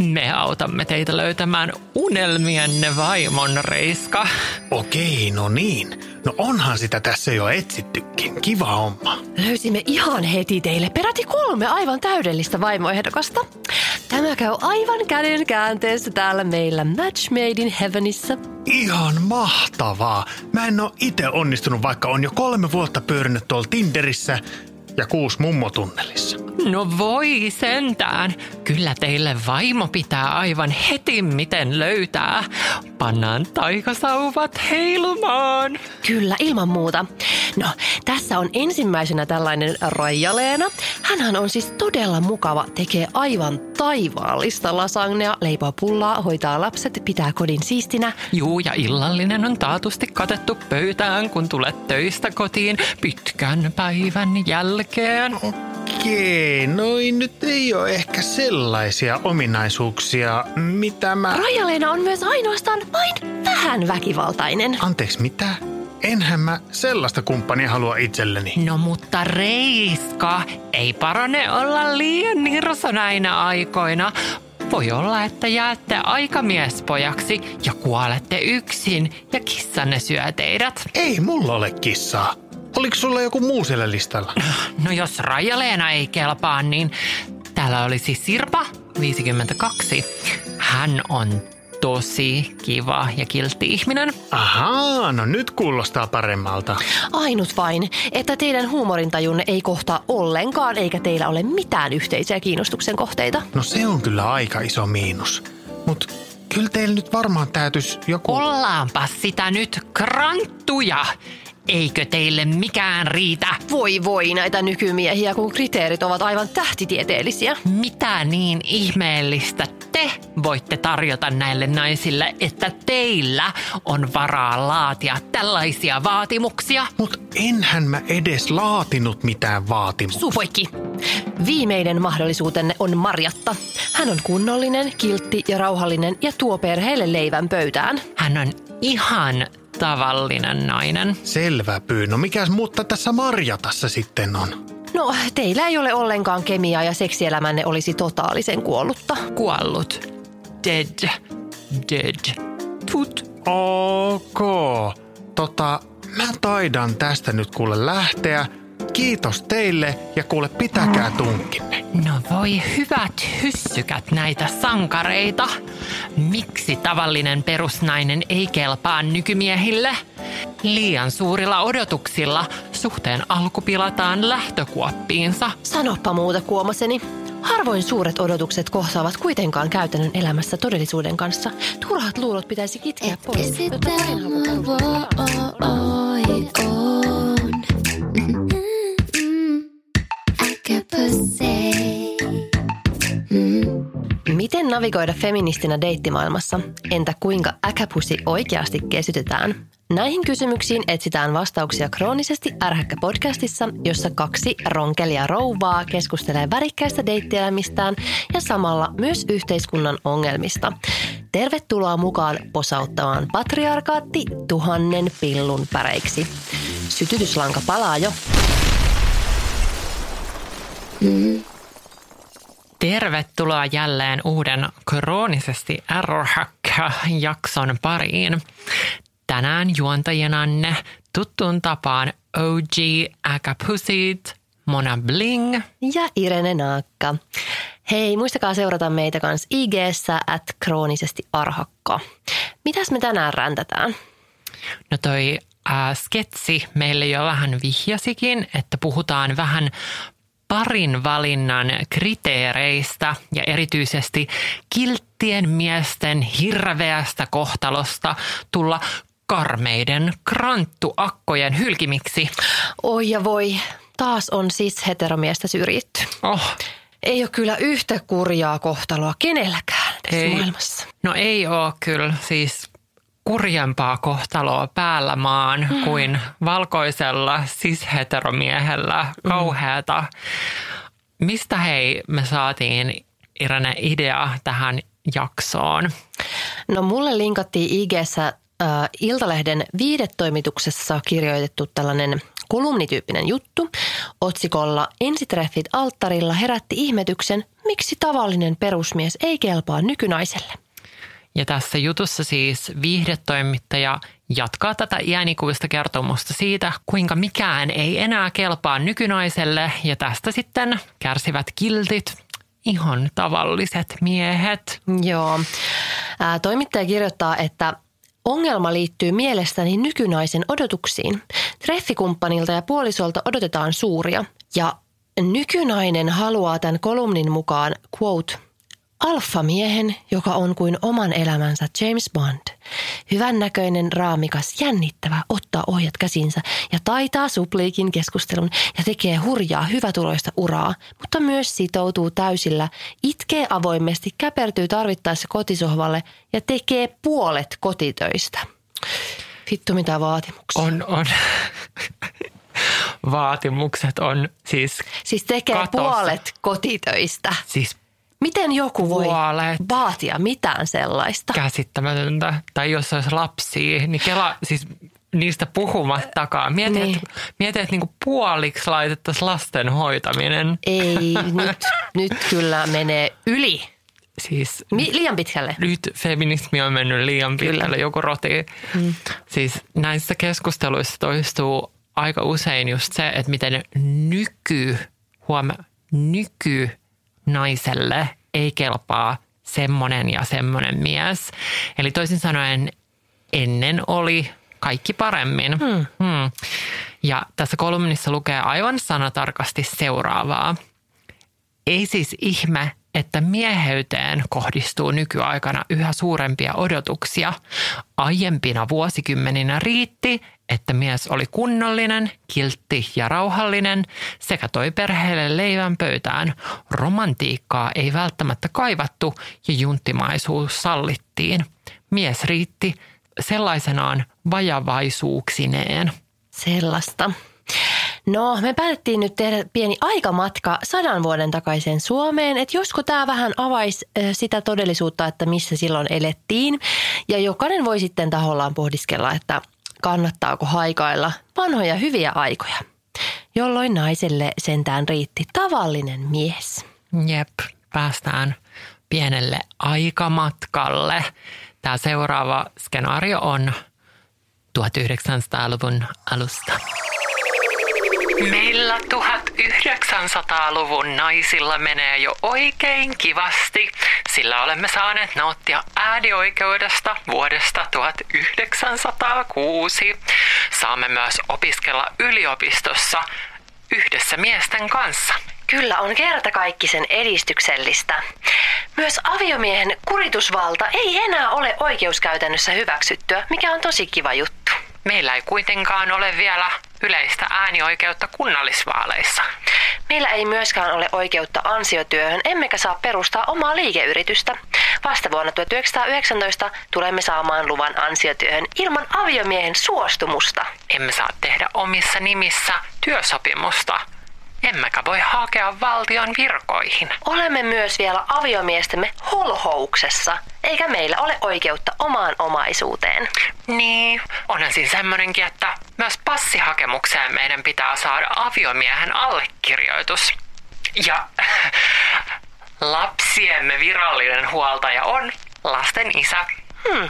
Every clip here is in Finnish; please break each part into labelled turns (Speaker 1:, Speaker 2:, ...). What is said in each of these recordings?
Speaker 1: Me autamme teitä löytämään unelmienne vaimon, Reiska.
Speaker 2: Okei, no niin. No onhan sitä tässä jo etsittykin. Kiva homma.
Speaker 3: Löysimme ihan heti teille peräti kolme aivan täydellistä vaimoehdokasta. Tämä käy aivan käden käänteessä täällä meillä Match Made in Heavenissa.
Speaker 2: Ihan mahtavaa. Mä en oo itse onnistunut, vaikka on jo kolme vuotta pyörinyt tuolla Tinderissä ja kuusi mummotunnelissa.
Speaker 1: No voi sentään. Kyllä teille vaimo pitää aivan heti miten löytää. Pannaan taikasauvat heilumaan.
Speaker 3: Kyllä, ilman muuta. No, tässä on ensimmäisenä tällainen Raija-Leena. Hänhän on siis todella mukava, tekee aivan taivaallista lasagnea, leipoo pullaa, hoitaa lapset, pitää kodin siistinä.
Speaker 1: Juu, ja illallinen on taatusti katettu pöytään, kun tulet töistä kotiin pitkän päivän jälkeen.
Speaker 2: Okei, noin nyt ei ole ehkä sellaisia ominaisuuksia, mitä mä...
Speaker 3: Raija-Leena on myös ainoastaan vain vähän väkivaltainen.
Speaker 2: Anteeksi, mitä? Enhän mä sellaista kumppania halua itselleni.
Speaker 1: No mutta Reiska, ei parane olla liian nirso näinä aikoina. Voi olla, että jäätte aikamiespojaksi ja kuolette yksin ja kissanne syö teidät.
Speaker 2: Ei mulla ole kissaa. Oliko sulla joku muu siellä listalla?
Speaker 1: No jos Raija-Leena ei kelpaa, niin täällä olisi Sirpa, 52. Hän on tosi kiva ja kiltti ihminen.
Speaker 2: Ahaa, no nyt kuulostaa paremmalta.
Speaker 3: Ainut vain, että teidän huumorintajunne ei kohtaa ollenkaan, eikä teillä ole mitään yhteisiä kiinnostuksen kohteita.
Speaker 2: No se on kyllä aika iso miinus. Mut kyllä teillä nyt varmaan täytyisi joku...
Speaker 1: Ollaanpa sitä nyt kranttuja. Eikö teille mikään riitä?
Speaker 3: Voi voi näitä nykymiehiä, kun kriteerit ovat aivan tähtitieteellisiä.
Speaker 1: Mitä niin ihmeellistä te voitte tarjota näille naisille, että teillä on varaa laatia tällaisia vaatimuksia?
Speaker 2: Mut enhän mä edes laatinut mitään vaatimuksia.
Speaker 3: Supoikki. Viimeinen mahdollisuutenne on Marjatta. Hän on kunnollinen, kiltti ja rauhallinen ja tuo perheelle leivän pöytään.
Speaker 1: Hän on ihan tavallinen nainen.
Speaker 2: Selvä pyy. No mikäs mutta tässä Marjatassa sitten on?
Speaker 3: No, teillä ei ole ollenkaan kemiaa ja seksielämänne olisi totaalisen kuollutta.
Speaker 1: Kuollut. Dead. Dead. Tut.
Speaker 2: Ok. Tota, mä taidan tästä nyt kuule lähteä. Kiitos teille ja kuule pitäkää tunkinne.
Speaker 1: No voi hyvät hyssykät näitä sankareita. Miksi tavallinen perusnainen ei kelpaa nykymiehille? Liian suurilla odotuksilla suhteen alku pilataan lähtökuoppiinsa.
Speaker 3: Sanoppa muuta, kuomoseni. Harvoin suuret odotukset kohtaavat kuitenkaan käytännön elämässä todellisuuden kanssa. Turhat luulot pitäisi kitkeä pois. jotta Miten navigoida feministinä deittimaailmassa? Entä kuinka äkäpussi oikeasti kesytetään? Näihin kysymyksiin etsitään vastauksia kroonisesti ärhäkkä podcastissa, jossa kaksi ronkelia rouvaa keskustelee värikkäistä deittielämistään ja samalla myös yhteiskunnan ongelmista. Tervetuloa mukaan posauttamaan patriarkaatti tuhannen pillun päreiksi. Sytytyslanka palaa jo.
Speaker 1: Tervetuloa jälleen uuden kroonisesti ärhäkkä-jakson pariin. Tänään juontajinanne tuttuun tapaan OG Äkäpusit, Mona Bling
Speaker 3: ja Irene Naakka. Hei, muistakaa seurata meitä kans ig at kroonisesti arhakka. Mitäs me tänään räntätään?
Speaker 1: No toi äh, sketsi meille jo vähän vihjasikin, että puhutaan vähän parin valinnan kriteereistä ja erityisesti kilttien miesten hirveästä kohtalosta tulla karmeiden kranttuakkojen hylkimiksi.
Speaker 3: Oi ja voi, taas on siis heteromiestä syrjitty.
Speaker 1: Oh,
Speaker 3: Ei ole kyllä yhtä kurjaa kohtaloa kenelläkään tässä
Speaker 1: Ei.
Speaker 3: maailmassa.
Speaker 1: no ei ole kyllä siis kurjempaa kohtaloa päällä maan mm. kuin valkoisella cis-heteromiehellä kauheata. Mistä hei me saatiin Irene idea tähän jaksoon?
Speaker 3: No mulle linkattiin IGssä äh, Iltalehden viidetoimituksessa kirjoitettu tällainen kolumnityyppinen juttu otsikolla Ensitreffit alttarilla herätti ihmetyksen, miksi tavallinen perusmies ei kelpaa nykynaiselle.
Speaker 1: Ja tässä jutussa siis viihdetoimittaja jatkaa tätä iänikuista kertomusta siitä, kuinka mikään ei enää kelpaa nykynaiselle ja tästä sitten kärsivät kiltit, ihan tavalliset miehet.
Speaker 3: Joo. Ää, toimittaja kirjoittaa, että ongelma liittyy mielestäni nykynaisen odotuksiin. Treffikumppanilta ja puolisolta odotetaan suuria ja nykynainen haluaa tämän kolumnin mukaan, quote, alfamiehen, joka on kuin oman elämänsä James Bond. Hyvännäköinen, raamikas, jännittävä, ottaa ohjat käsinsä ja taitaa supliikin keskustelun ja tekee hurjaa, hyvätuloista uraa, mutta myös sitoutuu täysillä, itkee avoimesti, käpertyy tarvittaessa kotisohvalle ja tekee puolet kotitöistä. Vittu mitä vaatimuksia.
Speaker 1: On, on. Vaatimukset on siis,
Speaker 3: Siis tekee
Speaker 1: Katossa.
Speaker 3: puolet kotitöistä.
Speaker 1: siis
Speaker 3: Miten joku voi
Speaker 1: Puolet.
Speaker 3: vaatia mitään sellaista?
Speaker 1: käsittämätöntä. Tai jos olisi lapsia, niin kela, siis niistä puhumattakaan. Mieti,
Speaker 3: Niin.
Speaker 1: että, mieti, että niinku puoliksi laitettaisiin lasten hoitaminen.
Speaker 3: Ei, nyt, nyt kyllä menee yli.
Speaker 1: Siis
Speaker 3: Mi- liian pitkälle.
Speaker 1: nyt feminismi on mennyt liian pitkälle, joku roti. Mm. Siis näissä keskusteluissa toistuu aika usein just se, että miten nyky, huoma, nyky naiselle ei kelpaa semmonen ja semmonen mies. Eli toisin sanoen ennen oli kaikki paremmin. Hmm. Hmm. Ja tässä kolumnissa lukee aivan sanatarkasti seuraavaa. Ei siis ihme, että mieheyteen kohdistuu nykyaikana yhä suurempia odotuksia. Aiempina vuosikymmeninä riitti, että mies oli kunnollinen, kiltti ja rauhallinen sekä toi perheelle leivän pöytään. Romantiikkaa ei välttämättä kaivattu ja junttimaisuus sallittiin. Mies riitti sellaisenaan vajavaisuuksineen.
Speaker 3: Sellaista. No, me päätettiin nyt tehdä pieni aikamatka sadan vuoden takaisin Suomeen, että josko tämä vähän avaisi sitä todellisuutta, että missä silloin elettiin. Ja jokainen voi sitten tahollaan pohdiskella, että kannattaako haikailla vanhoja hyviä aikoja, jolloin naiselle sentään riitti tavallinen mies.
Speaker 1: Jep, päästään pienelle aikamatkalle. Tämä seuraava skenaario on 1900-luvun alusta. Meillä 1900-luvun naisilla menee jo oikein kivasti, sillä olemme saaneet nauttia äänioikeudesta vuodesta 1906. Saamme myös opiskella yliopistossa yhdessä miesten kanssa.
Speaker 3: Kyllä on kertakaikkisen edistyksellistä. Myös aviomiehen kuritusvalta ei enää ole oikeuskäytännössä hyväksyttyä, mikä on tosi kiva juttu.
Speaker 1: Meillä ei kuitenkaan ole vielä yleistä äänioikeutta kunnallisvaaleissa.
Speaker 3: Meillä ei myöskään ole oikeutta ansiotyöhön, emmekä saa perustaa omaa liikeyritystä. Vasta vuonna 1919 tulemme saamaan luvan ansiotyöhön ilman aviomiehen suostumusta.
Speaker 1: Emme saa tehdä omissa nimissä työsopimusta. Emmekä voi hakea valtion virkoihin.
Speaker 3: Olemme myös vielä aviomiestemme holhouksessa, eikä meillä ole oikeutta omaan omaisuuteen.
Speaker 1: Niin, onhan siinä semmoinenkin, että myös passihakemukseen meidän pitää saada aviomiehen allekirjoitus. Ja lapsiemme virallinen huoltaja on lasten isä.
Speaker 3: Hmm.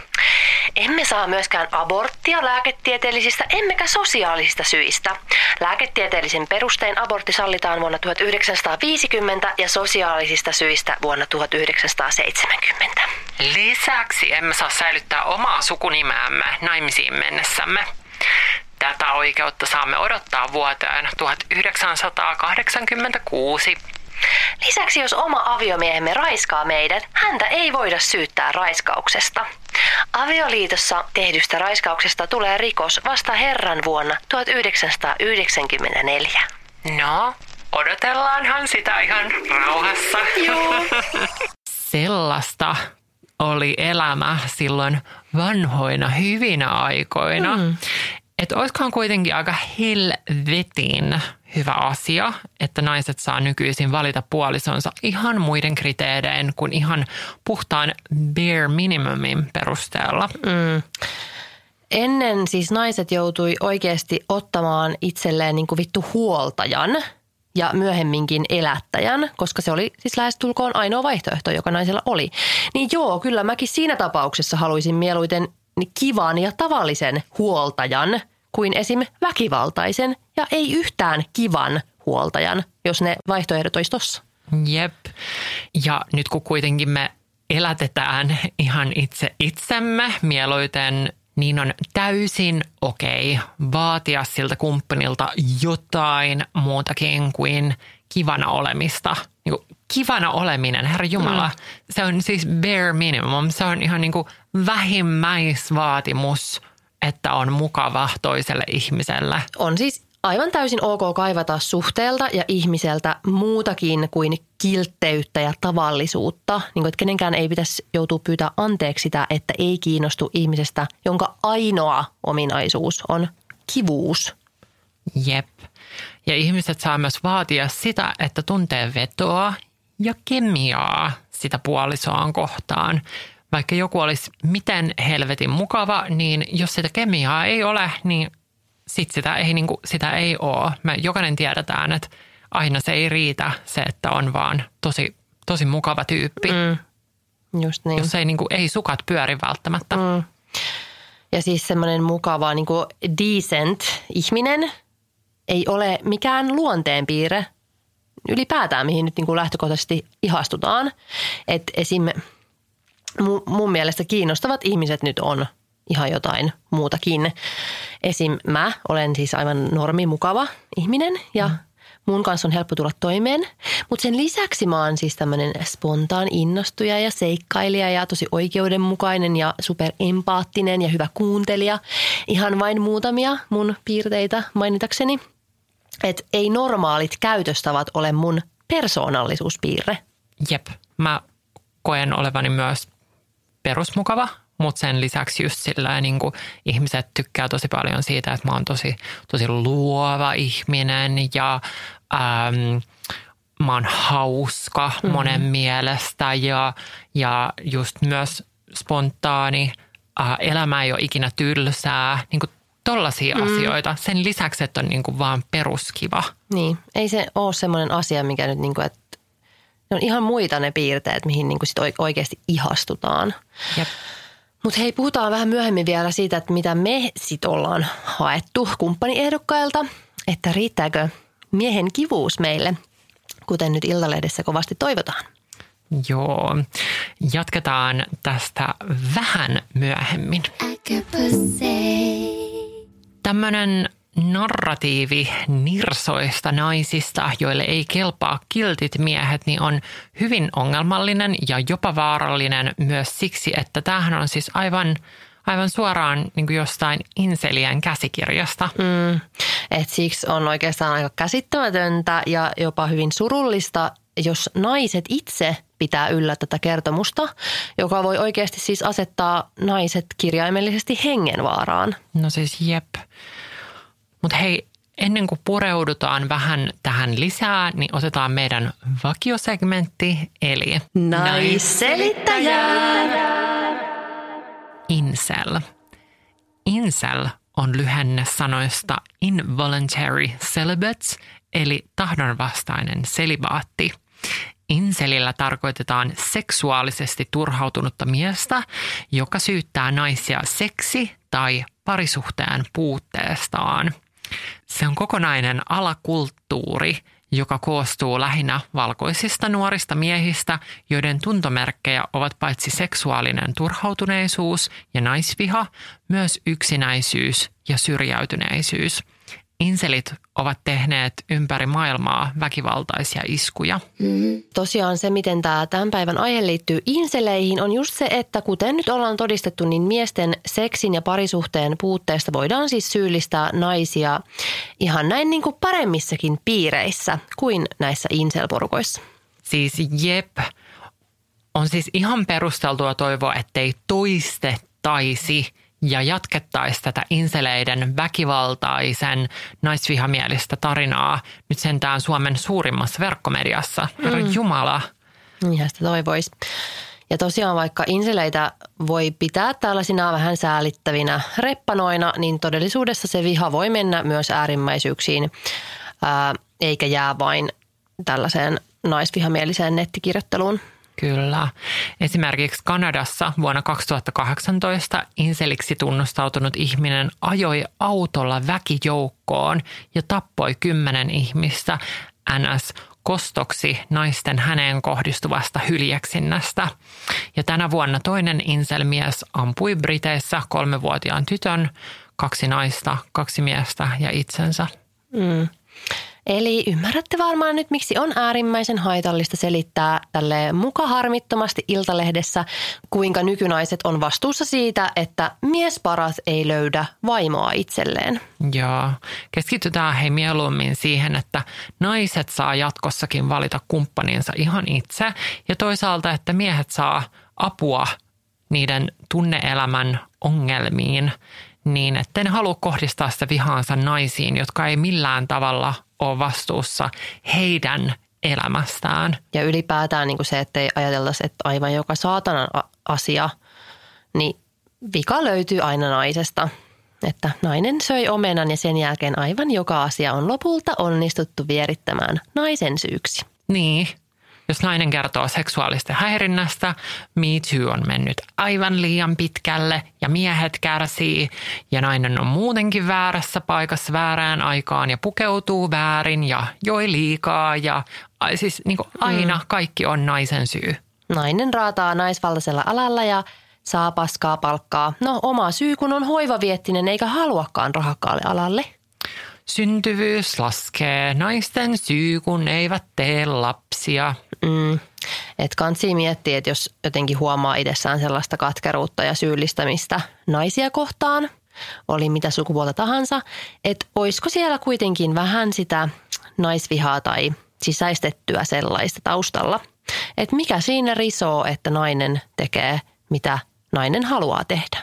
Speaker 3: Emme saa myöskään aborttia lääketieteellisistä emmekä sosiaalisista syistä. Lääketieteellisin perustein abortti sallitaan vuonna 1950 ja sosiaalisista syistä vuonna 1970.
Speaker 1: Lisäksi emme saa säilyttää omaa sukunimeämme naimisiin mennessämme. tätä oikeutta saamme odottaa vuoteen 1986.
Speaker 3: Lisäksi jos oma aviomiehemme raiskaa meidät, häntä ei voida syyttää raiskauksesta. Avioliitossa tehdystä raiskauksesta tulee rikos vasta herran vuonna 1994.
Speaker 1: No, odotellaanhan sitä ihan rauhassa.
Speaker 3: Joo.
Speaker 1: Sellaista oli elämä silloin vanhoina hyvinä aikoina. Mm. Että olisikohan kuitenkin aika helvetin hyvä asia, että naiset saa nykyisin valita puolisonsa ihan muiden kriteerein kuin ihan puhtaan bare minimumin perusteella.
Speaker 3: Mm. Ennen siis naiset joutui oikeasti ottamaan itselleen niin kuin vittu huoltajan ja myöhemminkin elättäjän, koska se oli siis lähestulkoon ainoa vaihtoehto, joka naisella oli. Niin joo, kyllä mäkin siinä tapauksessa haluaisin mieluiten kivan ja tavallisen huoltajan kuin esim. väkivaltaisen ja ei yhtään kivan huoltajan, jos ne vaihtoehdot olisi tossa.
Speaker 1: Jep. Ja nyt kun kuitenkin me elätetään ihan itse itsemme mieluiten, niin on täysin okei okay vaatia siltä kumppanilta jotain muutakin kuin kivana olemista. Niin kuin kivana oleminen, herra Jumala, mm. se on siis bare minimum. Se on ihan niin kuin vähimmäisvaatimus, että on mukava toiselle ihmiselle.
Speaker 3: On siis aivan täysin ok kaivata suhteelta ja ihmiseltä muutakin kuin kiltteyttä ja tavallisuutta. Niin kuin, että kenenkään ei pitäisi joutua pyytää anteeksi sitä, että ei kiinnostu ihmisestä, jonka ainoa ominaisuus on kivuus.
Speaker 1: Jep. Ja ihmiset saa myös vaatia sitä, että tuntee vetoa ja kemiaa sitä puolisoaan kohtaan. Vaikka joku olisi miten helvetin mukava, niin jos sitä kemiaa ei ole, niin sit sitä ei, niin kuin, sitä ei ole. Me jokainen tiedetään, että aina se ei riitä se, että on vaan tosi, tosi mukava tyyppi. Mm.
Speaker 3: Just niin.
Speaker 1: Jos ei, niin kuin, ei sukat pyöri välttämättä. Mm.
Speaker 3: Ja siis semmoinen mukava niin kuin decent ihminen ei ole mikään luonteenpiirre ylipäätään, mihin nyt niin kuin lähtökohtaisesti ihastutaan. Että esim. mun mielestä kiinnostavat ihmiset nyt on – ihan jotain muutakin. Esim. mä olen siis aivan normi mukava ihminen ja mm. mun kanssa on helppo tulla toimeen. Mutta sen lisäksi mä oon siis tämmöinen spontaan innostuja ja seikkailija ja tosi oikeudenmukainen ja superempaattinen ja hyvä kuuntelija. Ihan vain muutamia mun piirteitä mainitakseni. Että ei normaalit käytöstavat ole mun persoonallisuuspiirre.
Speaker 1: Jep, mä koen olevani myös perusmukava mutta sen lisäksi just sillä niin kuin ihmiset tykkää tosi paljon siitä, että mä oon tosi, tosi luova ihminen ja äm, mä oon hauska mm-hmm. monen mielestä ja, ja just myös spontaani. Äh, elämä ei ole ikinä tylsää. Niin kuin tollaisia mm. asioita. Sen lisäksi, että on niin kuin vaan peruskiva.
Speaker 3: Niin, ei se ole semmoinen asia, mikä nyt niin kuin, että ne on ihan muita ne piirteet, mihin niin kuin sit oikeasti ihastutaan. Jep. Mutta hei, puhutaan vähän myöhemmin vielä siitä, että mitä me sit ollaan haettu kumppaniehdokkailta, että riittääkö miehen kivuus meille, kuten nyt Iltalehdessä kovasti toivotaan.
Speaker 1: Joo, jatketaan tästä vähän myöhemmin. Tämmöinen narratiivi nirsoista naisista, joille ei kelpaa kiltit miehet, niin on hyvin ongelmallinen ja jopa vaarallinen myös siksi, että tämähän on siis aivan, aivan suoraan niin kuin jostain inselien käsikirjasta. Mm.
Speaker 3: Et siksi on oikeastaan aika käsittämätöntä ja jopa hyvin surullista, jos naiset itse pitää yllä tätä kertomusta, joka voi oikeasti siis asettaa naiset kirjaimellisesti hengenvaaraan.
Speaker 1: No siis jep. Mutta hei, ennen kuin pureudutaan vähän tähän lisää, niin otetaan meidän vakiosegmentti, eli
Speaker 3: Naisselittäjä!
Speaker 1: Incel. Incel on lyhenne sanoista involuntary celibates, eli tahdonvastainen selibaatti. Inselillä tarkoitetaan seksuaalisesti turhautunutta miestä, joka syyttää naisia seksi- tai parisuhteen puutteestaan – se on kokonainen alakulttuuri, joka koostuu lähinnä valkoisista nuorista miehistä, joiden tuntomerkkejä ovat paitsi seksuaalinen turhautuneisuus ja naisviha, myös yksinäisyys ja syrjäytyneisyys – inselit ovat tehneet ympäri maailmaa väkivaltaisia iskuja.
Speaker 3: Mm. Tosiaan se, miten tämä tämän päivän aihe liittyy inseleihin, on just se, että kuten nyt ollaan todistettu, niin miesten seksin ja parisuhteen puutteesta voidaan siis syyllistää naisia ihan näin niin kuin paremmissakin piireissä kuin näissä inselporukoissa.
Speaker 1: Siis jep, on siis ihan perusteltua toivoa, ettei toistettaisi – ja jatkettaisiin tätä inseleiden väkivaltaisen naisvihamielistä tarinaa nyt sentään Suomen suurimmassa verkkomediassa. Herra mm. Jumala.
Speaker 3: Niinhän sitä toivoisi. Ja tosiaan vaikka inseleitä voi pitää tällaisina vähän säälittävinä reppanoina, niin todellisuudessa se viha voi mennä myös äärimmäisyyksiin, ää, eikä jää vain tällaiseen naisvihamieliseen nettikirjoitteluun.
Speaker 1: Kyllä. Esimerkiksi Kanadassa vuonna 2018 inseliksi tunnustautunut ihminen ajoi autolla väkijoukkoon ja tappoi kymmenen ihmistä NS kostoksi naisten häneen kohdistuvasta hyljeksinnästä. Ja tänä vuonna toinen inselmies ampui Briteissä kolmevuotiaan tytön, kaksi naista, kaksi miestä ja itsensä. Mm.
Speaker 3: Eli ymmärrätte varmaan nyt, miksi on äärimmäisen haitallista selittää tälle muka harmittomasti Iltalehdessä, kuinka nykynaiset on vastuussa siitä, että miesparat ei löydä vaimoa itselleen.
Speaker 1: Joo, keskitytään he mieluummin siihen, että naiset saa jatkossakin valita kumppaninsa ihan itse ja toisaalta, että miehet saa apua niiden tunneelämän ongelmiin niin, että ne halua kohdistaa sitä vihaansa naisiin, jotka ei millään tavalla ole vastuussa heidän elämästään.
Speaker 3: Ja ylipäätään niin kuin se, että ei ajateltaisi, että aivan joka saatanan asia, niin vika löytyy aina naisesta. Että nainen söi omenan ja sen jälkeen aivan joka asia on lopulta onnistuttu vierittämään naisen syyksi.
Speaker 1: Niin, jos nainen kertoo seksuaalista häirinnästä, Me Too on mennyt aivan liian pitkälle ja miehet kärsii ja nainen on muutenkin väärässä paikassa väärään aikaan ja pukeutuu väärin ja joi liikaa ja siis niin aina mm. kaikki on naisen syy.
Speaker 3: Nainen raataa naisvaltaisella alalla ja saa paskaa palkkaa. No oma syy, kun on hoivaviettinen eikä haluakaan rahakkaalle alalle.
Speaker 1: Syntyvyys laskee, naisten syy, kun eivät tee lapsia. Mm.
Speaker 3: Et kansi miettiä, että jos jotenkin huomaa itsessään sellaista katkeruutta ja syyllistämistä naisia kohtaan, oli mitä sukupuolta tahansa, että olisiko siellä kuitenkin vähän sitä naisvihaa tai sisäistettyä sellaista taustalla. Että mikä siinä risoo, että nainen tekee mitä nainen haluaa tehdä.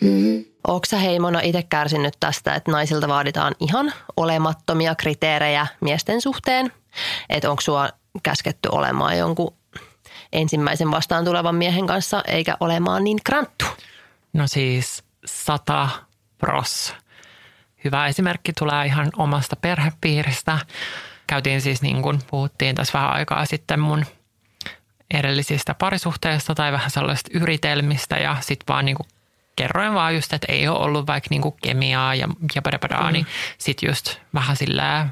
Speaker 3: Mm-hmm. Onko sä heimona itse kärsinyt tästä, että naisilta vaaditaan ihan olemattomia kriteerejä miesten suhteen? Että onko sua käsketty olemaan jonkun ensimmäisen vastaan tulevan miehen kanssa eikä olemaan niin kranttu?
Speaker 1: No siis sata pros. Hyvä esimerkki tulee ihan omasta perhepiiristä. Käytiin siis niin kuin puhuttiin tässä vähän aikaa sitten mun edellisistä parisuhteista tai vähän sellaisista yritelmistä ja sitten vaan niin kuin kerroin vaan just, että ei ole ollut vaikka niin kuin kemiaa ja, ja padapadaa, mm. niin sitten just vähän sillä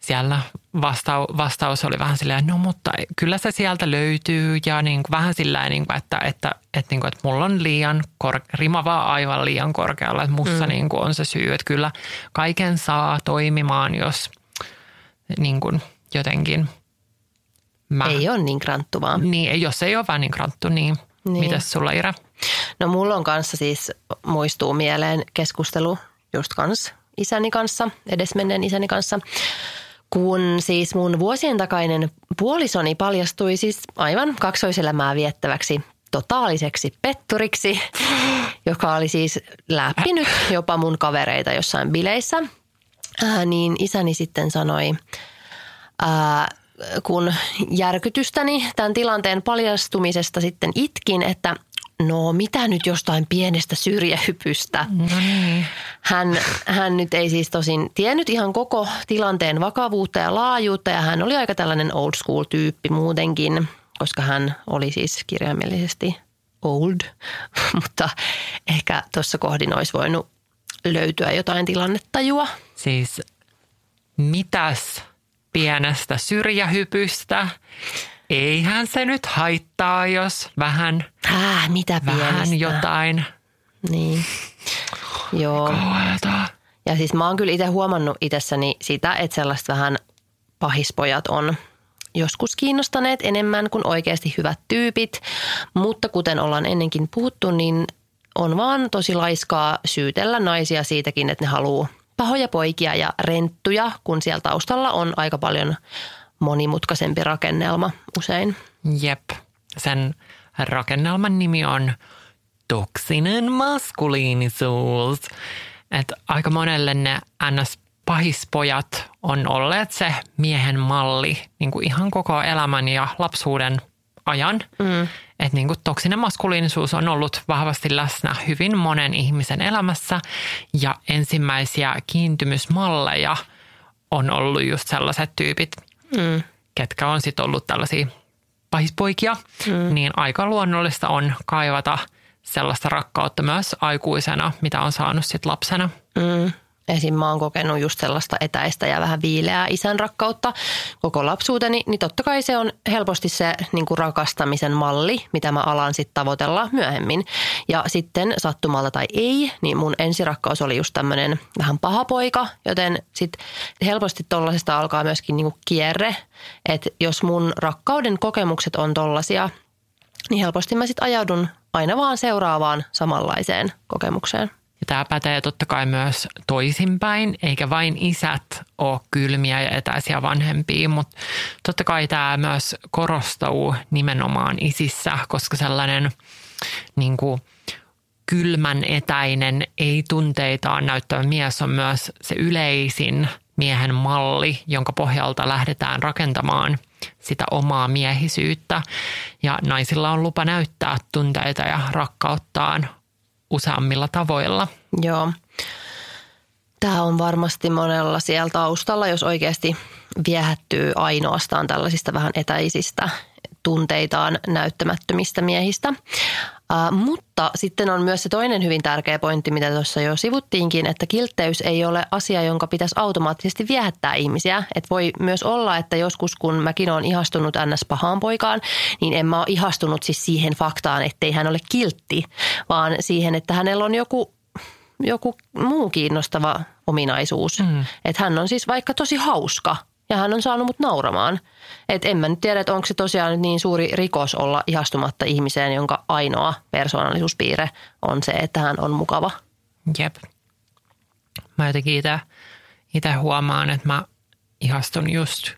Speaker 1: siellä vastau, vastaus oli vähän silleen, no mutta kyllä se sieltä löytyy ja niin kuin vähän silleen, niin kuin, että, että, että, niin kuin, että mulla on liian kor, rima vaan aivan liian korkealla, että musta mm. niin kuin on se syy, että kyllä kaiken saa toimimaan, jos niin kuin jotenkin
Speaker 3: mä, Ei ole niin kranttu vaan.
Speaker 1: Niin, jos ei ole vaan niin kranttu, niin, niin. mitäs sulla Ira?
Speaker 3: No mulla on kanssa siis muistuu mieleen keskustelu just kans isäni kanssa, edesmenneen isäni kanssa, kun siis mun vuosien takainen puolisoni paljastui siis aivan kaksoiselämää viettäväksi totaaliseksi petturiksi, joka oli siis läppinyt jopa mun kavereita jossain bileissä. Ää, niin isäni sitten sanoi, ää, kun järkytystäni tämän tilanteen paljastumisesta sitten itkin, että no mitä nyt jostain pienestä syrjähypystä. No niin. hän, hän nyt ei siis tosin tiennyt ihan koko tilanteen vakavuutta ja laajuutta ja hän oli aika tällainen old school tyyppi muutenkin, koska hän oli siis kirjaimellisesti old, mutta ehkä tuossa kohdin olisi voinut löytyä jotain tilannetajua.
Speaker 1: Siis mitäs pienestä syrjähypystä eihän se nyt haittaa, jos vähän,
Speaker 3: Häh, mitä
Speaker 1: vähän jotain.
Speaker 3: Niin, joo.
Speaker 1: Kauheata.
Speaker 3: Ja siis mä oon kyllä itse huomannut itsessäni sitä, että sellaiset vähän pahispojat on joskus kiinnostaneet enemmän kuin oikeasti hyvät tyypit. Mutta kuten ollaan ennenkin puhuttu, niin on vaan tosi laiskaa syytellä naisia siitäkin, että ne haluaa pahoja poikia ja renttuja, kun siellä taustalla on aika paljon monimutkaisempi rakennelma usein.
Speaker 1: Jep. Sen rakennelman nimi on toksinen maskuliinisuus. Et aika monelle ne ns. pahispojat on olleet se miehen malli niin kuin ihan koko elämän ja lapsuuden ajan. Mm. Että niin kuin toksinen maskuliinisuus on ollut vahvasti läsnä hyvin monen ihmisen elämässä ja ensimmäisiä kiintymysmalleja on ollut just sellaiset tyypit – mm. ketkä on sitten ollut tällaisia pahispoikia, mm. niin aika luonnollista on kaivata sellaista rakkautta myös aikuisena, mitä on saanut sitten lapsena.
Speaker 3: Mm. Esim. mä oon kokenut just sellaista etäistä ja vähän viileää isän rakkautta koko lapsuuteni, niin totta kai se on helposti se niin kuin rakastamisen malli, mitä mä alan sitten tavoitella myöhemmin. Ja sitten sattumalta tai ei, niin mun ensirakkaus oli just tämmöinen vähän paha poika, joten sitten helposti tollasesta alkaa myöskin niin kuin kierre, että jos mun rakkauden kokemukset on tollasia, niin helposti mä sitten ajaudun aina vaan seuraavaan samanlaiseen kokemukseen.
Speaker 1: Tämä pätee totta kai myös toisinpäin, eikä vain isät ole kylmiä ja etäisiä vanhempia, mutta totta kai tämä myös korostuu nimenomaan isissä, koska sellainen niin kuin, kylmän etäinen, ei tunteitaan näyttävä mies on myös se yleisin miehen malli, jonka pohjalta lähdetään rakentamaan sitä omaa miehisyyttä. Ja naisilla on lupa näyttää tunteita ja rakkauttaan useammilla tavoilla.
Speaker 3: Joo. Tämä on varmasti monella siellä taustalla, jos oikeasti viehättyy ainoastaan tällaisista vähän etäisistä tunteitaan näyttämättömistä miehistä. Uh, mutta sitten on myös se toinen hyvin tärkeä pointti, mitä tuossa jo sivuttiinkin, että kiltteys ei ole asia, jonka pitäisi automaattisesti viehättää ihmisiä. Et voi myös olla, että joskus kun mäkin olen ihastunut ns. pahaan poikaan, niin en mä ole ihastunut siis siihen faktaan, ettei hän ole kiltti, vaan siihen, että hänellä on joku joku muu kiinnostava ominaisuus. Mm. Että hän on siis vaikka tosi hauska – ja hän on saanut mut nauramaan. Et en mä nyt tiedä, että onko se tosiaan niin suuri rikos olla ihastumatta ihmiseen, jonka ainoa persoonallisuuspiirre on se, että hän on mukava.
Speaker 1: Jep. Mä jotenkin itse huomaan, että mä ihastun just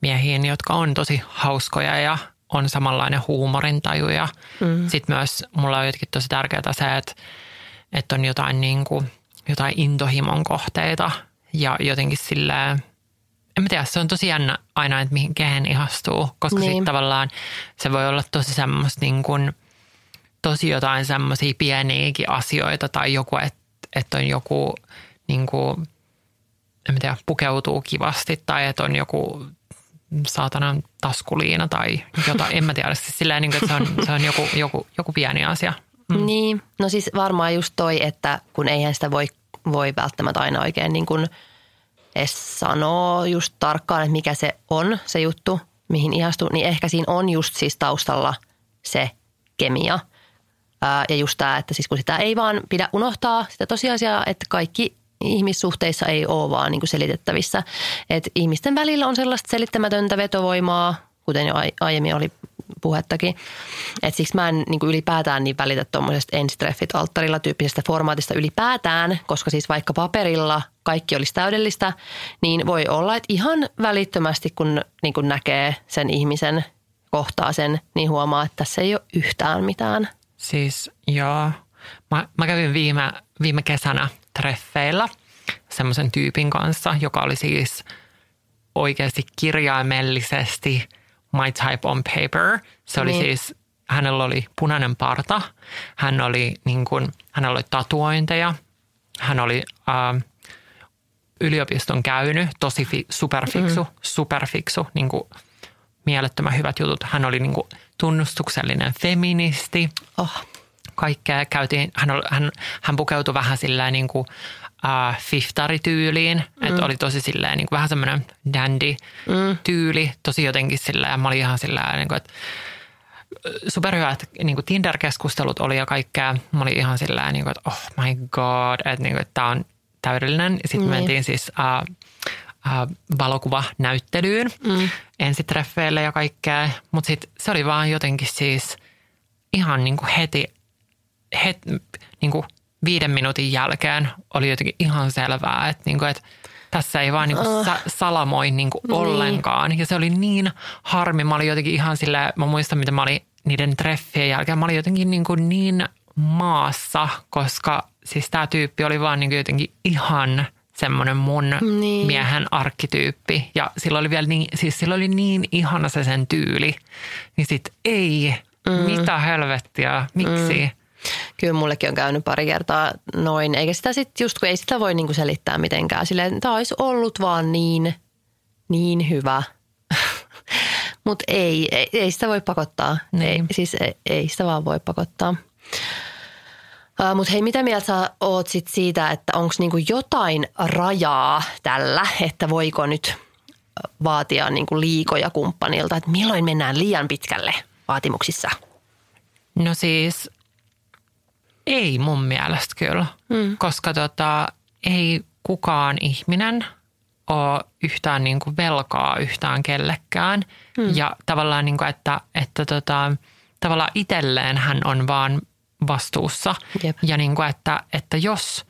Speaker 1: miehiin, jotka on tosi hauskoja ja on samanlainen huumorintaju. Ja mm. sitten myös mulla on jotenkin tosi tärkeää se, että, että on jotain, niin kuin, jotain intohimon kohteita ja jotenkin silleen – en mä tiedä, se on tosi jännä aina, että mihin kehen ihastuu, koska niin. sitten tavallaan se voi olla tosi semmoista niin kuin, tosi jotain semmoisia pieniäkin asioita tai joku, että et on joku niin kuin, en mä tiedä, pukeutuu kivasti tai että on joku saatanan taskuliina tai jotain, en mä tiedä, siis silleen, niin kuin, että se on, se on joku, joku, joku pieni asia.
Speaker 3: Mm. Niin, no siis varmaan just toi, että kun eihän sitä voi, voi välttämättä aina oikein niin kuin – edes sanoa just tarkkaan, että mikä se on se juttu, mihin ihastuu, niin ehkä siinä on just siis taustalla se kemia. Ää, ja just tämä, että siis kun sitä ei vaan pidä unohtaa, sitä tosiasiaa, että kaikki ihmissuhteissa ei ole vaan niin kuin selitettävissä. Että ihmisten välillä on sellaista selittämätöntä vetovoimaa, kuten jo aiemmin oli puhettakin. Et siksi mä en niin kuin ylipäätään niin välitä tuommoisesta ensitreffit alttarilla tyyppisestä formaatista ylipäätään, koska siis vaikka paperilla kaikki olisi täydellistä, niin voi olla, että ihan välittömästi kun niin kuin näkee sen ihmisen, kohtaa sen, niin huomaa, että tässä ei ole yhtään mitään.
Speaker 1: Siis joo. Mä, mä kävin viime, viime kesänä treffeillä semmoisen tyypin kanssa, joka oli siis oikeasti kirjaimellisesti my type on paper. Se oli niin. siis, hänellä oli punainen parta, hän oli niin kuin, hänellä oli tatuointeja, hän oli äh, yliopiston käynyt, tosi fi, superfiksu, mm. superfiksu, niin kuin mielettömän hyvät jutut. Hän oli niin kuin tunnustuksellinen feministi.
Speaker 3: Oh.
Speaker 1: Kaikkea käytiin, hän, oli, hän, hän pukeutui vähän silleen niin kuin uh, fiftarityyliin, mm. että oli tosi silleen niin kuin vähän semmoinen dandy-tyyli, mm. tosi jotenkin silleen, mä olin ihan silleen niin kuin, että superhyvät niin kuin Tinder-keskustelut oli ja kaikkea. Mä olin ihan silleen, niin kuin, että oh my god, että, niin kuin, että tämä on täydellinen. Sitten niin. mentiin siis uh, uh, valokuvanäyttelyyn mm. ensitreffeille ja kaikkea. Mutta sitten se oli vaan jotenkin siis ihan niin kuin heti, het, niin kuin viiden minuutin jälkeen oli jotenkin ihan selvää, että, niin kuin, että tässä ei vaan niin kuin sa- salamoi niin kuin niin. ollenkaan. Ja se oli niin harmi. Mä olin jotenkin ihan sillä, mä muistan, miten mä olin niiden treffien jälkeen. Mä olin jotenkin niin, kuin niin maassa, koska siis tämä tyyppi oli vaan niin kuin jotenkin ihan semmoinen mun niin. miehen arkkityyppi. Ja sillä oli vielä niin, siis sillä oli niin ihana se sen tyyli. Niin sit ei, mm. mitä helvettiä, miksi? Mm.
Speaker 3: Kyllä mullekin on käynyt pari kertaa noin, eikä sitä sitten just kun ei sitä voi niinku selittää mitenkään. Silleen, tämä olisi ollut vaan niin, niin hyvä. Mutta ei, ei, ei, sitä voi pakottaa. Niin. Ei, siis ei, ei sitä vaan voi pakottaa. Uh, Mutta hei, mitä mieltä sä oot sit siitä, että onko niinku jotain rajaa tällä, että voiko nyt vaatia niinku liikoja kumppanilta, että milloin mennään liian pitkälle vaatimuksissa?
Speaker 1: No siis ei mun mielestä kyllä, mm. koska tota, ei kukaan ihminen ole yhtään niin kuin velkaa yhtään kellekään. Mm. Ja tavallaan, niin kuin, että, että tota, tavallaan itselleen hän on vaan vastuussa. Jep. Ja niin kuin, että, että jos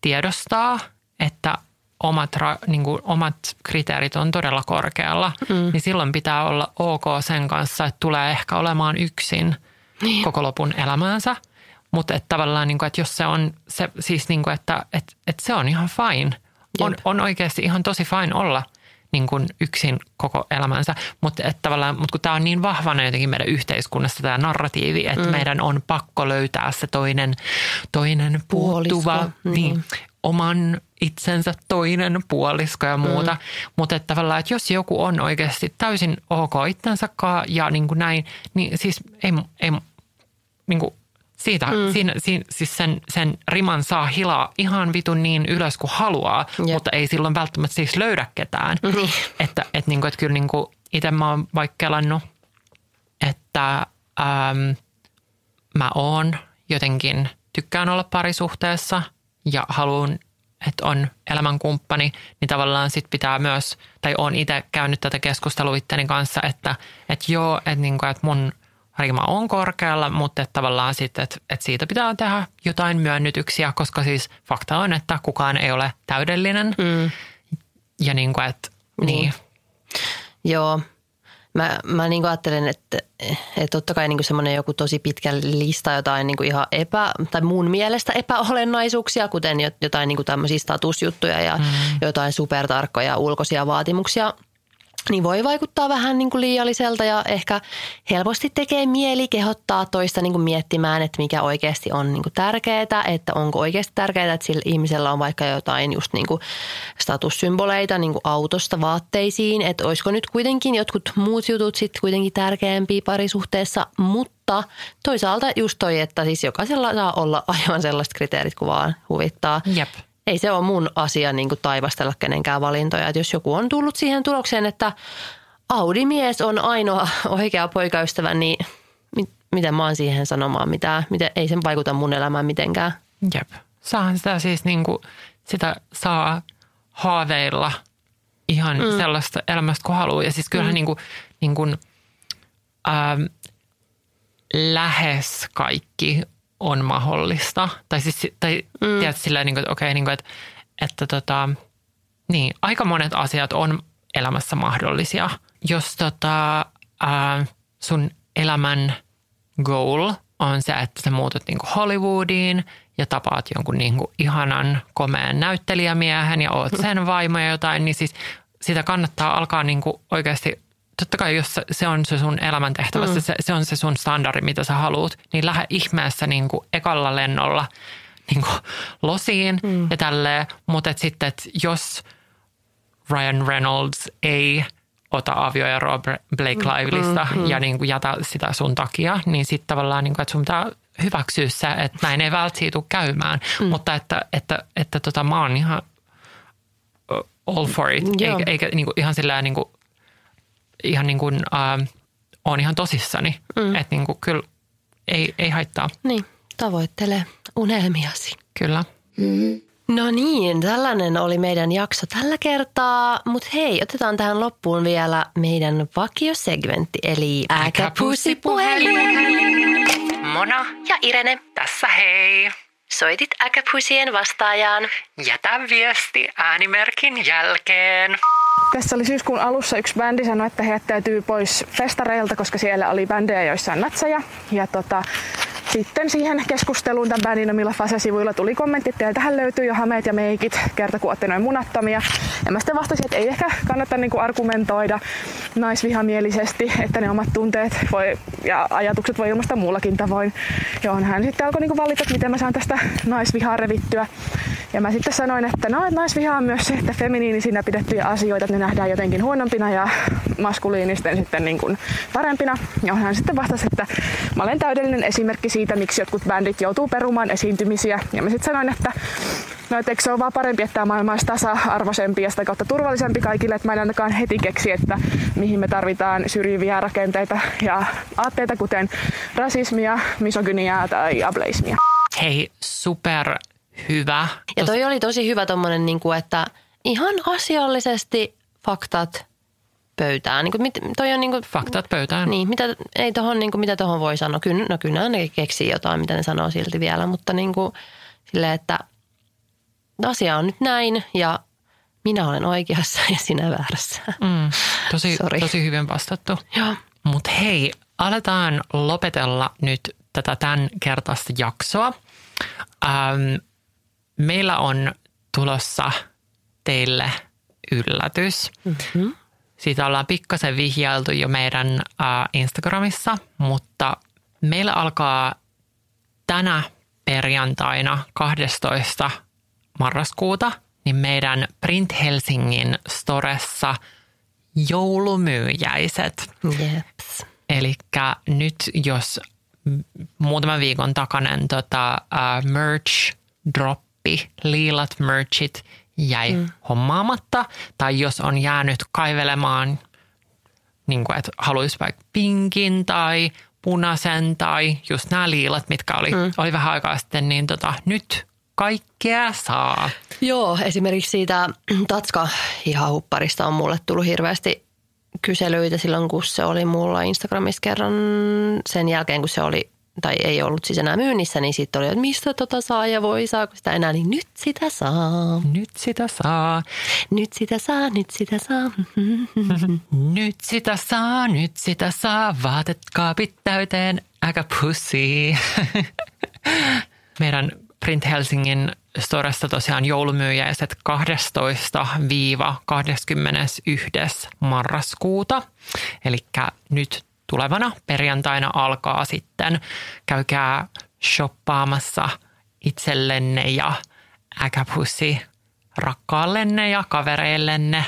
Speaker 1: tiedostaa, että omat, niin kuin, omat kriteerit on todella korkealla, mm. niin silloin pitää olla ok sen kanssa, että tulee ehkä olemaan yksin niin. koko lopun elämäänsä. Mutta että tavallaan, niin kuin, että jos se on, se, siis niin kuin, että, että, että se on ihan fine. On, on oikeasti ihan tosi fine olla niin kuin yksin koko elämänsä, mutta että tavallaan, mutta kun tämä on niin vahvana jotenkin meidän yhteiskunnassa tämä narratiivi, että mm. meidän on pakko löytää se toinen, toinen puuttuva, niin. niin, oman itsensä toinen puolisko ja muuta. Mm. Mutta että tavallaan, että jos joku on oikeasti täysin ok itsensä ja niin kuin näin, niin siis ei, ei niin kuin siitä, mm. siinä, siinä, siis sen, sen riman saa hilaa ihan vitun niin ylös kuin haluaa, Jep. mutta ei silloin välttämättä siis löydä ketään. Mm. Että, et niinku, et kyllä niinku itse mä oon vaikka kelannut, että äm, mä oon jotenkin, tykkään olla parisuhteessa ja haluan, että on elämänkumppani, niin tavallaan sit pitää myös, tai on itse käynyt tätä keskustelua itteni kanssa, että, että joo, että, niinku, että mun – rima on korkealla, mutta että tavallaan sitten, että, että siitä pitää tehdä jotain myönnytyksiä, koska siis fakta on, että kukaan ei ole täydellinen. Mm. Ja niin kuin, että niin. niin.
Speaker 3: Joo. Mä, mä niin kuin ajattelen, että, että totta kai niin semmoinen joku tosi pitkä lista jotain niin kuin ihan epä, tai mun mielestä epäolennaisuuksia, kuten jotain niin kuin tämmöisiä statusjuttuja ja mm. jotain supertarkkoja ulkoisia vaatimuksia – niin voi vaikuttaa vähän niin kuin liialliselta ja ehkä helposti tekee mieli kehottaa toista niin kuin miettimään, että mikä oikeasti on niin kuin tärkeää, että onko oikeasti tärkeää, että sillä ihmisellä on vaikka jotain just niin kuin statussymboleita niin kuin autosta vaatteisiin, että olisiko nyt kuitenkin jotkut muut jutut sitten kuitenkin tärkeämpiä parisuhteessa, mutta toisaalta just toi, että siis jokaisella saa olla aivan sellaiset kriteerit, kun vaan huvittaa.
Speaker 1: Jep.
Speaker 3: Ei se ole mun asia niin kuin taivastella kenenkään valintoja. Että jos joku on tullut siihen tulokseen, että Audi-mies on ainoa oikea poikaystävä, niin mit, miten mä oon siihen sanomaan mitään? Miten, ei sen vaikuta mun elämään mitenkään.
Speaker 1: Jep. Saahan sitä siis niin kuin, sitä saa haaveilla ihan mm. sellaista elämästä kuin haluaa. Ja siis kyllähän mm. niin kuin, niin kuin, ähm, lähes kaikki on mahdollista. Tai siis, tai mm. tiedät, silleen, niin kuin, että okei, okay, niin kuin, että, että tota, niin, aika monet asiat on elämässä mahdollisia. Jos tota, äh, sun elämän goal on se, että sä muutut niin kuin Hollywoodiin ja tapaat jonkun niin kuin ihanan komeen näyttelijämiehen ja oot sen vaimo ja jotain, niin siis sitä kannattaa alkaa niin kuin oikeasti totta kai jos se on se sun elämäntehtävä, mm. se, se on se sun standardi, mitä sä haluat, niin lähde ihmeessä niin kuin ekalla lennolla niin kuin losiin mm. ja tälleen. Mutta et sitten, että jos Ryan Reynolds ei ota avioeroa Blake mm, Livelystä mm, mm, ja niin kuin jätä sitä sun takia, niin sitten tavallaan, niin kuin, että sun pitää hyväksyä se, että näin ei välttämättä käymään. Mm. Mutta että, että, että tota, mä oon ihan all for it, eikä, eikä niin kuin, ihan sillä niin kuin, ihan niin kuin, äh, on ihan tosissani. Mm. Että niin kuin, kyllä ei, ei haittaa.
Speaker 3: Niin, tavoittele unelmiasi.
Speaker 1: Kyllä.
Speaker 3: Mm-hmm. No niin, tällainen oli meidän jakso tällä kertaa. Mutta hei, otetaan tähän loppuun vielä meidän vakiosegmentti, eli Äkäpussi puhelin.
Speaker 1: Mona
Speaker 3: ja Irene.
Speaker 1: Tässä hei.
Speaker 3: Soitit äkäpusien vastaajaan.
Speaker 1: Jätä viesti äänimerkin jälkeen.
Speaker 4: Tässä oli syyskuun alussa yksi bändi sanoi, että he jättäytyy pois festareilta, koska siellä oli bändejä, joissa on natseja. Ja tota, sitten siihen keskusteluun tämän bändin omilla Fase-sivuilla tuli kommentti, että teiltähän löytyy jo hameet ja meikit, kerta kun noin munattomia. Ja mä sitten vastasin, että ei ehkä kannata niinku argumentoida naisvihamielisesti, että ne omat tunteet voi, ja ajatukset voi ilmaista muullakin tavoin. Johon hän sitten alkoi niinku valita, että miten mä saan tästä naisvihaa revittyä. Ja mä sitten sanoin, että no, että naisviha on myös se, että feminiinisinä pidettyjä asioita, ne nähdään jotenkin huonompina ja maskuliinisten sitten niin kuin parempina. Ja hän sitten vastasi, että mä olen täydellinen esimerkki siitä, miksi jotkut bändit joutuu perumaan esiintymisiä. Ja mä sitten sanoin, että No, että eikö se ole vaan parempi, että tämä maailma olisi tasa-arvoisempi ja sitä kautta turvallisempi kaikille, että mä en ainakaan heti keksi, että mihin me tarvitaan syrjiviä rakenteita ja aatteita, kuten rasismia, misogyniaa tai ableismia.
Speaker 1: Hei, super hyvä.
Speaker 3: Ja toi oli tosi hyvä tommonen, niin kuin, että ihan asiallisesti faktat pöytään. Niin kuin, toi on niin kuin,
Speaker 1: Faktat pöytään.
Speaker 3: Niin, mitä, ei tohon, niin kuin, mitä tohon voi sanoa. Kyllä, no kyllä ne keksii jotain, mitä ne sanoo silti vielä, mutta niin kuin, silleen, että asia on nyt näin ja minä olen oikeassa ja sinä väärässä.
Speaker 1: Mm, tosi, tosi hyvin vastattu.
Speaker 3: Joo.
Speaker 1: Mutta hei, aletaan lopetella nyt tätä tämän kertaista jaksoa. Ähm, meillä on tulossa teille yllätys. Mm-hmm. Siitä ollaan pikkasen vihjailtu jo meidän Instagramissa, mutta meillä alkaa tänä perjantaina 12. marraskuuta niin meidän Print Helsingin storessa joulumyyjäiset.
Speaker 3: Jeps.
Speaker 1: Eli nyt jos muutaman viikon takainen tota, uh, merch drop nappi, liilat merchit jäi mm. hommaamatta. Tai jos on jäänyt kaivelemaan, niin kuin, että haluaisi vaikka pinkin tai punaisen tai just nämä liilat, mitkä oli, mm. oli vähän aikaa sitten, niin tota, nyt kaikkea saa.
Speaker 3: Joo, esimerkiksi siitä Tatska hupparista on mulle tullut hirveästi kyselyitä silloin, kun se oli mulla Instagramissa kerran sen jälkeen, kun se oli tai ei ollut siis enää myynnissä, niin sitten oli, että mistä tota saa ja voi saako sitä enää, niin nyt sitä saa.
Speaker 1: Nyt sitä saa.
Speaker 3: Nyt sitä saa, nyt sitä saa.
Speaker 1: nyt sitä saa, nyt sitä saa, vaatekaapit täyteen, äkä pussi. Meidän Print Helsingin storesta tosiaan joulumyyjäiset 12-21. marraskuuta. Eli nyt tulevana perjantaina alkaa sitten. Käykää shoppaamassa itsellenne ja äkäpussi rakkaallenne ja kavereillenne.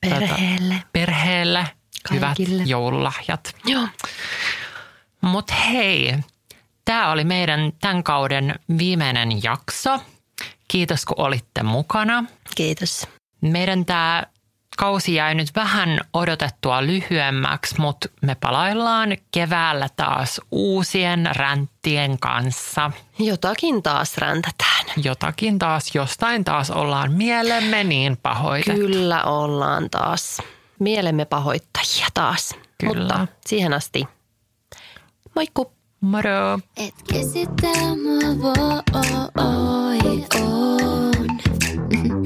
Speaker 3: Perheelle.
Speaker 1: Tätä, perheelle. Kaikille. Hyvät joululahjat.
Speaker 3: Joo.
Speaker 1: Mutta hei, tämä oli meidän tämän kauden viimeinen jakso. Kiitos kun olitte mukana.
Speaker 3: Kiitos.
Speaker 1: Meidän tämä kausi jäi nyt vähän odotettua lyhyemmäksi, mutta me palaillaan keväällä taas uusien ränttien kanssa.
Speaker 3: Jotakin taas räntätään.
Speaker 1: Jotakin taas, jostain taas ollaan mielemme niin pahoitettu.
Speaker 3: Kyllä ollaan taas. Mielemme pahoittajia taas.
Speaker 1: Kyllä.
Speaker 3: Mutta siihen asti. Moikku!
Speaker 1: Moro!
Speaker 5: Et sitä mua voi on.